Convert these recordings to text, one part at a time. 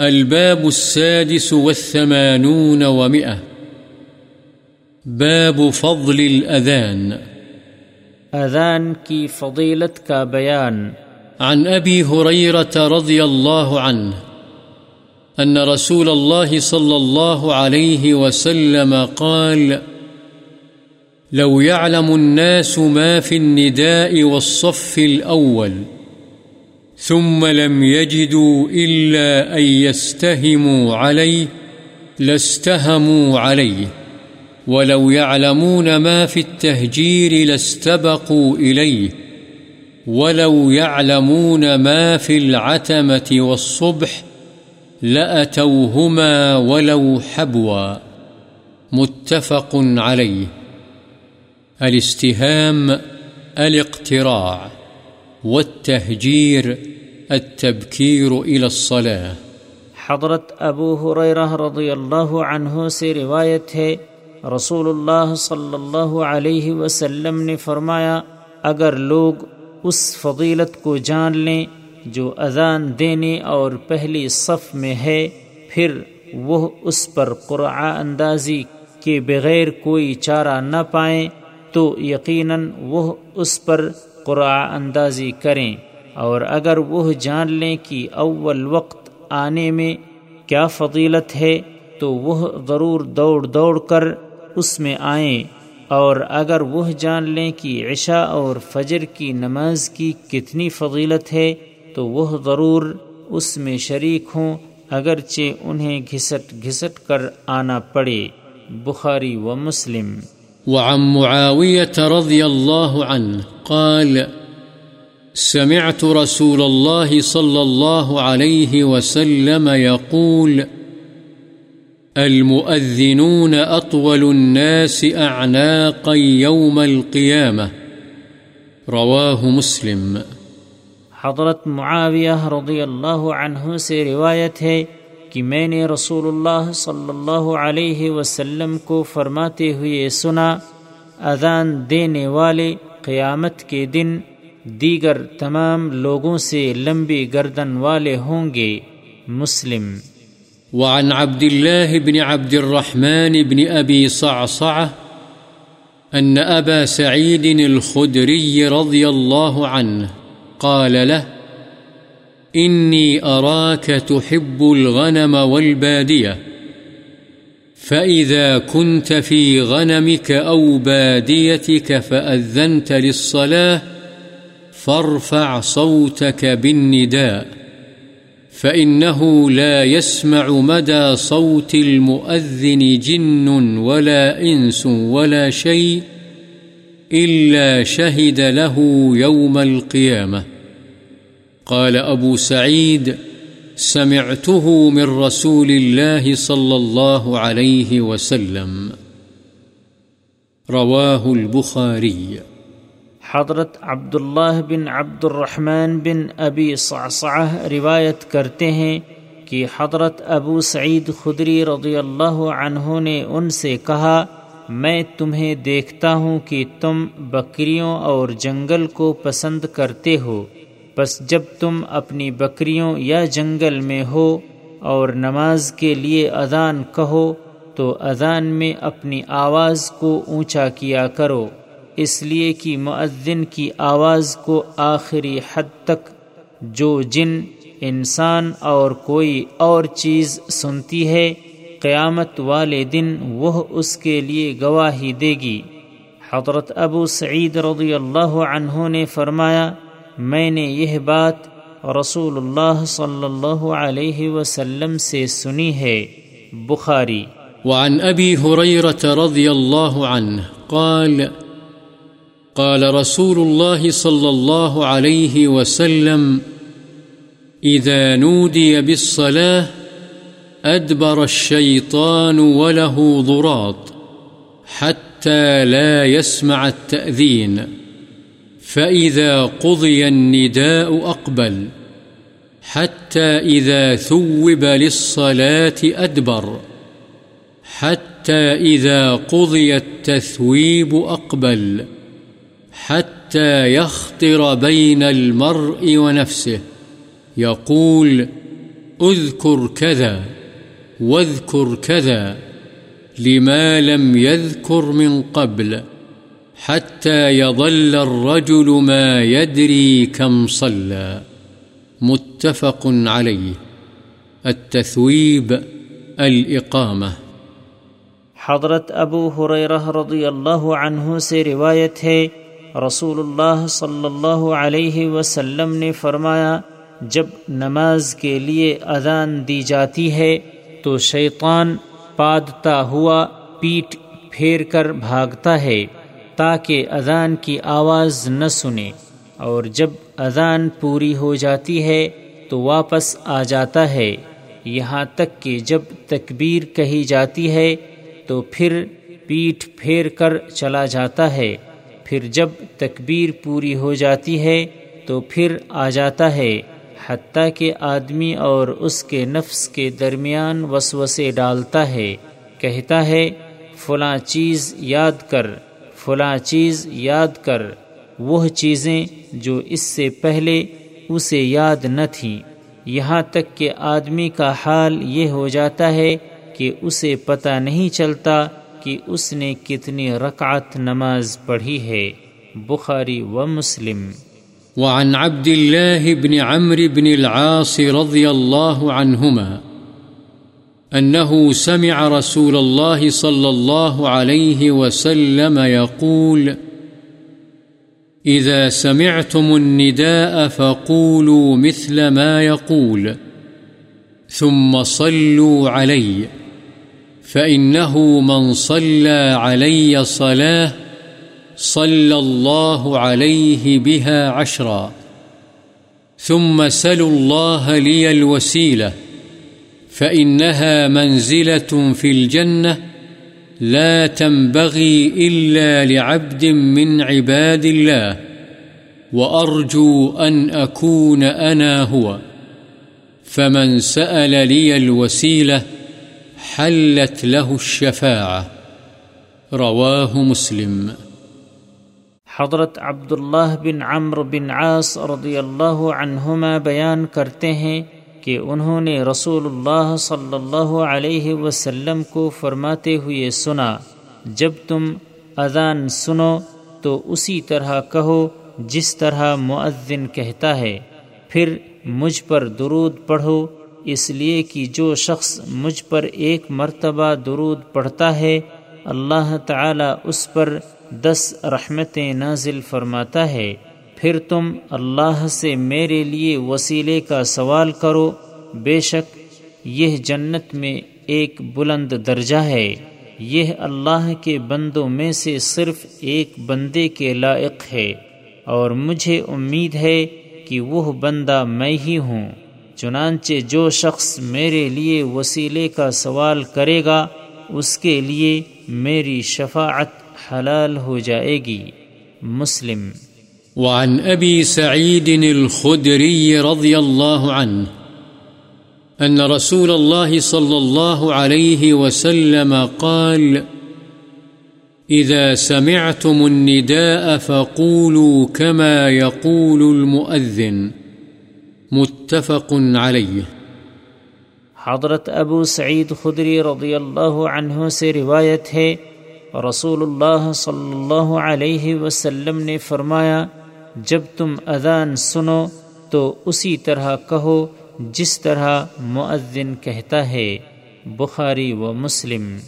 الباب السادس والثمانون ومئة. باب فضل الأذان. اذان کی فضیلت کا بیان. عن أبي هريرة رضي الله عنه أن رسول الله صلى الله عليه وسلم قال لو يعلم الناس ما في النداء والصف الأول ثم لم يجدوا إلا أن يستهموا عليه، لاستهموا عليه. ولو يعلمون ما في التهجير لاستبقوا إليه. ولو يعلمون ما في العتمة والصبح لأتوهما ولو حبوا. متفق عليه. الاستهام الاقتراع. والتهجير، التبكير إلى الصلاة. حضرت ابو حریرہ رضی اللہ عنہ سے روایت ہے رسول اللہ صلی اللہ علیہ وسلم نے فرمایا، اگر لوگ اس فضیلت کو جان لیں جو اذان دینے اور پہلی صف میں ہے، پھر وہ اس پر قرآ اندازی کے بغیر کوئی چارہ نہ پائیں، تو یقیناً وہ اس پر قرآ اندازی کریں اور اگر وہ جان لیں کہ اول وقت آنے میں کیا فضیلت ہے، تو وہ ضرور دوڑ دوڑ کر اس میں آئیں۔ اور اگر وہ جان لیں کہ عشاء اور فجر کی نماز کی کتنی فضیلت ہے، تو وہ ضرور اس میں شریک ہوں، اگرچہ انہیں گھسٹ گھسٹ کر آنا پڑے۔ بخاری و مسلم۔ وعن معاوية رضي الله عنه قال، سمعت رسول الله صلى الله عليه وسلم يقول، المؤذنون أطول الناس أعناقا يوم القيامة. رواه مسلم. حضرت معاویہ رضی اللہ عنہ سے روایت ہے کہ میں نے رسول اللہ صلی اللہ علیہ وسلم کو فرماتے ہوئے سنا، اذان دینے والے قیامت کے دن دیگر تمام لوگوں سے لمبی گردن والے ہوں گے۔ مسلم۔ وعن عبد الله بن عبد الرحمن بن أبي صعصعة أن أبا سعيد الخدري رضي الله عنه قال له إني أراك تحب الغنم والبادية فإذا كنت في غنمك أو باديتك فأذنت للصلاة فارفع صوتك بالنداء فإنه لا يسمع مدى صوت المؤذن جن ولا إنس ولا شيء إلا شهد له يوم القيامة قال أبو سعيد سمعته من رسول الله صلى الله عليه وسلم. رواه البخاري حضرت عبداللہ بن عبد الرحمن بن ابی صعصعہ روایت کرتے ہیں کہ حضرت ابو سعید خدری رضی اللہ عنہ نے ان سے کہا، میں تمہیں دیکھتا ہوں کہ تم بکریوں اور جنگل کو پسند کرتے ہو۔ بس جب تم اپنی بکریوں یا جنگل میں ہو اور نماز کے لیے اذان کہو، تو اذان میں اپنی آواز کو اونچا کیا کرو۔ اس لیے کہ معذن کی آواز کو آخری حد تک جو جن، انسان اور کوئی اور چیز سنتی ہے، قیامت والے دن وہ اس کے لیے گواہی دے گی۔ حضرت ابو سعید رضی اللہ عنہ نے فرمایا میں نے یہ بات رسول اللہ صلی اللہ علیہ وسلم سے سنی ہے۔ بخاری۔ وعن أبي هريرة رضي الله عنه قال قال رسول الله صلى الله عليه وسلم إذا نودي بالصلاة أدبر الشيطان وله ضراط حتى لا يسمع التأذين فإذا قضي النداء أقبل حتى إذا ثوب للصلاة أدبر حتى إذا قضي التثويب أقبل حتى يخطر بين المرء ونفسه يقول اذكر كذا واذكر كذا لما لم يذكر من قبل حتى يظل الرجل ما يدري كم صلى. متفق عليه. التثويب، الإقامة. حضرت ابو حریرہ رضی اللہ عنہ سے روایت ہے، رسول اللہ صلی اللہ علیہ وسلم نے فرمایا، جب نماز کے لیے اذان دی جاتی ہے، تو شیطان پادتا ہوا پیٹ پھیر کر بھاگتا ہے۔ تاکہ اذان کی آواز نہ سنے اور جب اذان پوری ہو جاتی ہے تو واپس آ جاتا ہے۔ یہاں تک کہ جب تکبیر کہی جاتی ہے تو پھر پیٹھ پھیر کر چلا جاتا ہے۔ پھر جب تکبیر پوری ہو جاتی ہے تو پھر آ جاتا ہے۔ حتیٰ کہ آدمی اور اس کے نفس کے درمیان وسوسے ڈالتا ہے۔ کہتا ہے، فلاں چیز یاد کر۔ فلاں چیز یاد کر، وہ چیزیں جو اس سے پہلے اسے یاد نہ تھیں۔ یہاں تک کہ آدمی کا حال یہ ہو جاتا ہے کہ اسے پتہ نہیں چلتا کہ اس نے کتنی رکعت نماز پڑھی ہے۔ بخاری و مسلم۔ وعن عبد الله بن عمرو بن العاص رضي الله عنهما أنه سمع رسول الله صلى الله عليه وسلم يقول، إذا سمعتم النداء فقولوا مثل ما يقول، ثم صلوا علي، فإنه من صلى علي صلاة صلى الله عليه بها عشرا، ثم سلوا الله لي الوسيلة. فإنها منزلة في الجنة لا تنبغي إلا لعبد من عباد الله وأرجو أن أكون أنا هو فمن سأل لي الوسيلة حلت له الشفاعة رواه مسلم حضرت عبداللہ بن عمر بن عاص رضی اللہ عنہما بیان کرتے ہیں کہ انہوں نے رسول اللہ صلی اللہ علیہ وسلم کو فرماتے ہوئے سنا، جب تم اذان سنو تو اسی طرح کہو جس طرح معذن کہتا ہے۔ پھر مجھ پر درود پڑھو، اس لیے کہ جو شخص مجھ پر ایک مرتبہ درود پڑھتا ہے، اللہ تعالی اس پر دس رحمتیں نازل فرماتا ہے۔ پھر تم اللہ سے میرے لیے وسیلے کا سوال کرو، بے شک یہ جنت میں ایک بلند درجہ ہے۔ یہ اللہ کے بندوں میں سے صرف ایک بندے کے لائق ہے۔ اور مجھے امید ہے کہ وہ بندہ میں ہی ہوں۔ چنانچہ جو شخص میرے لیے وسیلے کا سوال کرے گا، اس کے لیے میری شفاعت حلال ہو جائے گی۔ مسلم وعن أبي سعيد الخدري رضي الله عنه أن رسول الله صلى الله عليه وسلم قال، إذا سمعتم النداء فقولوا كما يقول المؤذن. متفق عليه. حضرت ابو سعید خدری رضی اللہ عنہ سے روایت ہے، رسول اللہ صلی اللہ علیہ وسلم نے فرمایا جب تم اذان سنو تو اسی طرح کہو جس طرح معذن کہتا ہے، بخاری و مسلم۔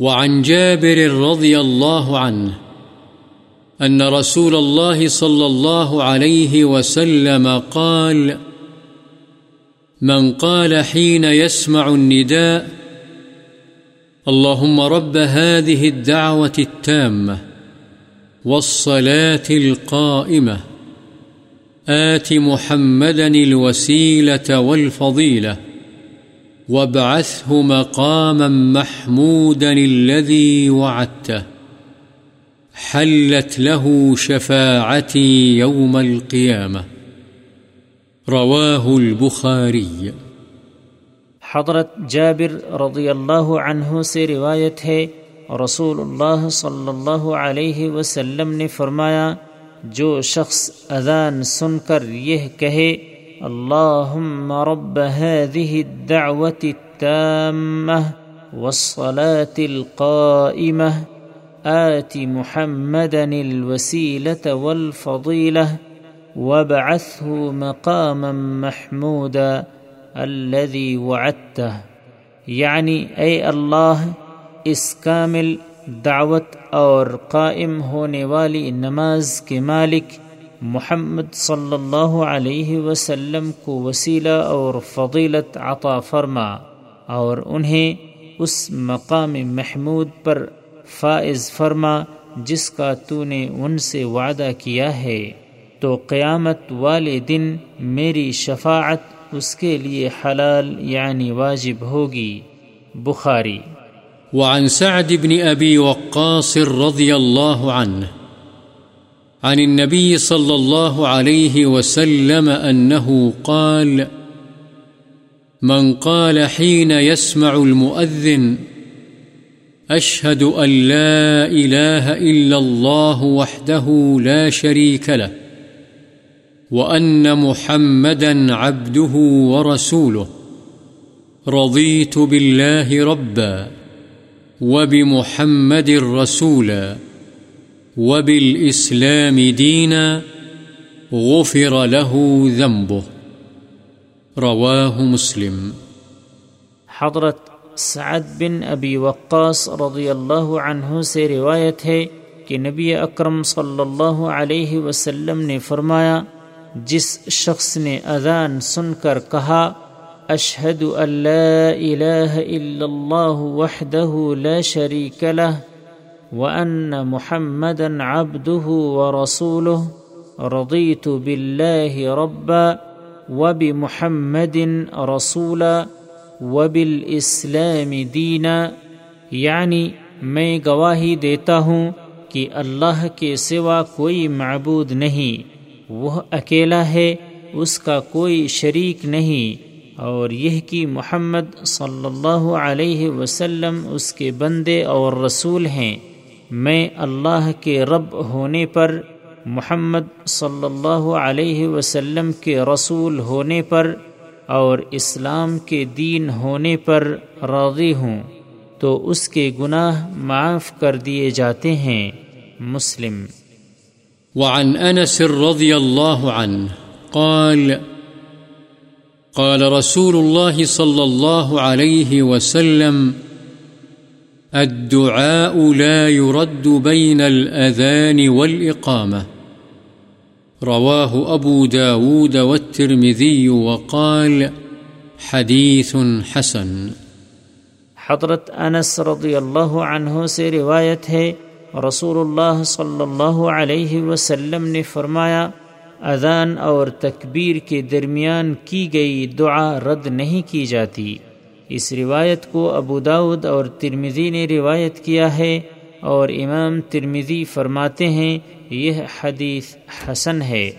وعن جابر رضي الله عنه أن رسول الله صلى الله عليه وسلم قال، من قال حين يسمع النداء اللهم رب هذه الدعوة التامة. والصلاة القائمة. آت محمدا الوسيلة والفضيلة. وابعثه مقاما محمودا الذي وعدته. حلت له شفاعتي يوم القيامة. رواه البخاري. حضرت جابر رضی اللہ عنہ سے روایت ہے رسول اللہ صلی اللہ علیہ وسلم نے فرمایا، جو شخص اذان سن کر یہ کہے اللهم رب هذه الدعوة التامة والصلاة القائمة آت محمدا الوسيلة والفضيلة وابعثه مقاما محمودا الذي وعدته یعنی اے اللہ اس کامل دعوت اور قائم ہونے والی نماز کے مالک محمد صلی اللہ علیہ وسلم کو وسیلہ اور فضیلت عطا فرما اور انہیں اس مقام محمود پر فائز فرما جس کا تو نے ان سے وعدہ کیا ہے۔ تو قیامت والے دن میری شفاعت اس کے لیے حلال یعنی واجب ہوگی۔ بخاری۔ وعن سعد بن ابی وقاص رضی اللہ عنہ عن النبي صلى الله عليه وسلم أنه قال، من قال حين يسمع المؤذن، أشهد أن لا إله إلا الله وحده لا شريك له، وأن محمدا عبده ورسوله، رضيت بالله ربا. وبمحمد رسولا وبالإسلام دينا غفر له ذنبه. رواه مسلم. حضرت سعد بن ابی وقاص رضی اللہ عنہ سے روایت ہے کہ نبی اکرم صلی اللہ علیہ وسلم نے فرمایا، جس شخص نے اذان سن کر کہا اشہد اللہ الہ الا اللہ وحدہ لا شریک لہ وأن محمدا عبده ورسوله. رضيت بالله ربا وبمحمد رسولا وبالإسلام دينا. یعنی میں گواہی دیتا ہوں کہ اللہ کے سوا کوئی معبود نہیں، وہ اکیلا ہے، اس کا کوئی شریک نہیں۔ اور یہ کہ محمد صلی اللہ علیہ وسلم اس کے بندے اور رسول ہیں۔ میں اللہ کے رب ہونے پر، محمد صلی اللہ علیہ وسلم کے رسول ہونے پر اور اسلام کے دین ہونے پر راضی ہوں۔ تو اس کے گناہ معاف کر دیے جاتے ہیں۔ مسلم۔ وعن انس رضی اللہ عنہ قال قال رسول الله صلى الله عليه وسلم، الدعاء لا يرد بين الأذان والإقامة. رواه أبو داود والترمذي وقال حديث حسن. حضرت انس رضی اللہ عنہ سے روایت ہے، رسول اللہ صلی اللہ علیہ وسلم نے فرمایا اذان اور تکبیر کے درمیان کی گئی دعا رد نہیں کی جاتی۔ اس روایت کو ابو داود اور ترمزی نے روایت کیا ہے اور امام ترمزی فرماتے ہیں، یہ حدیث حسن ہے۔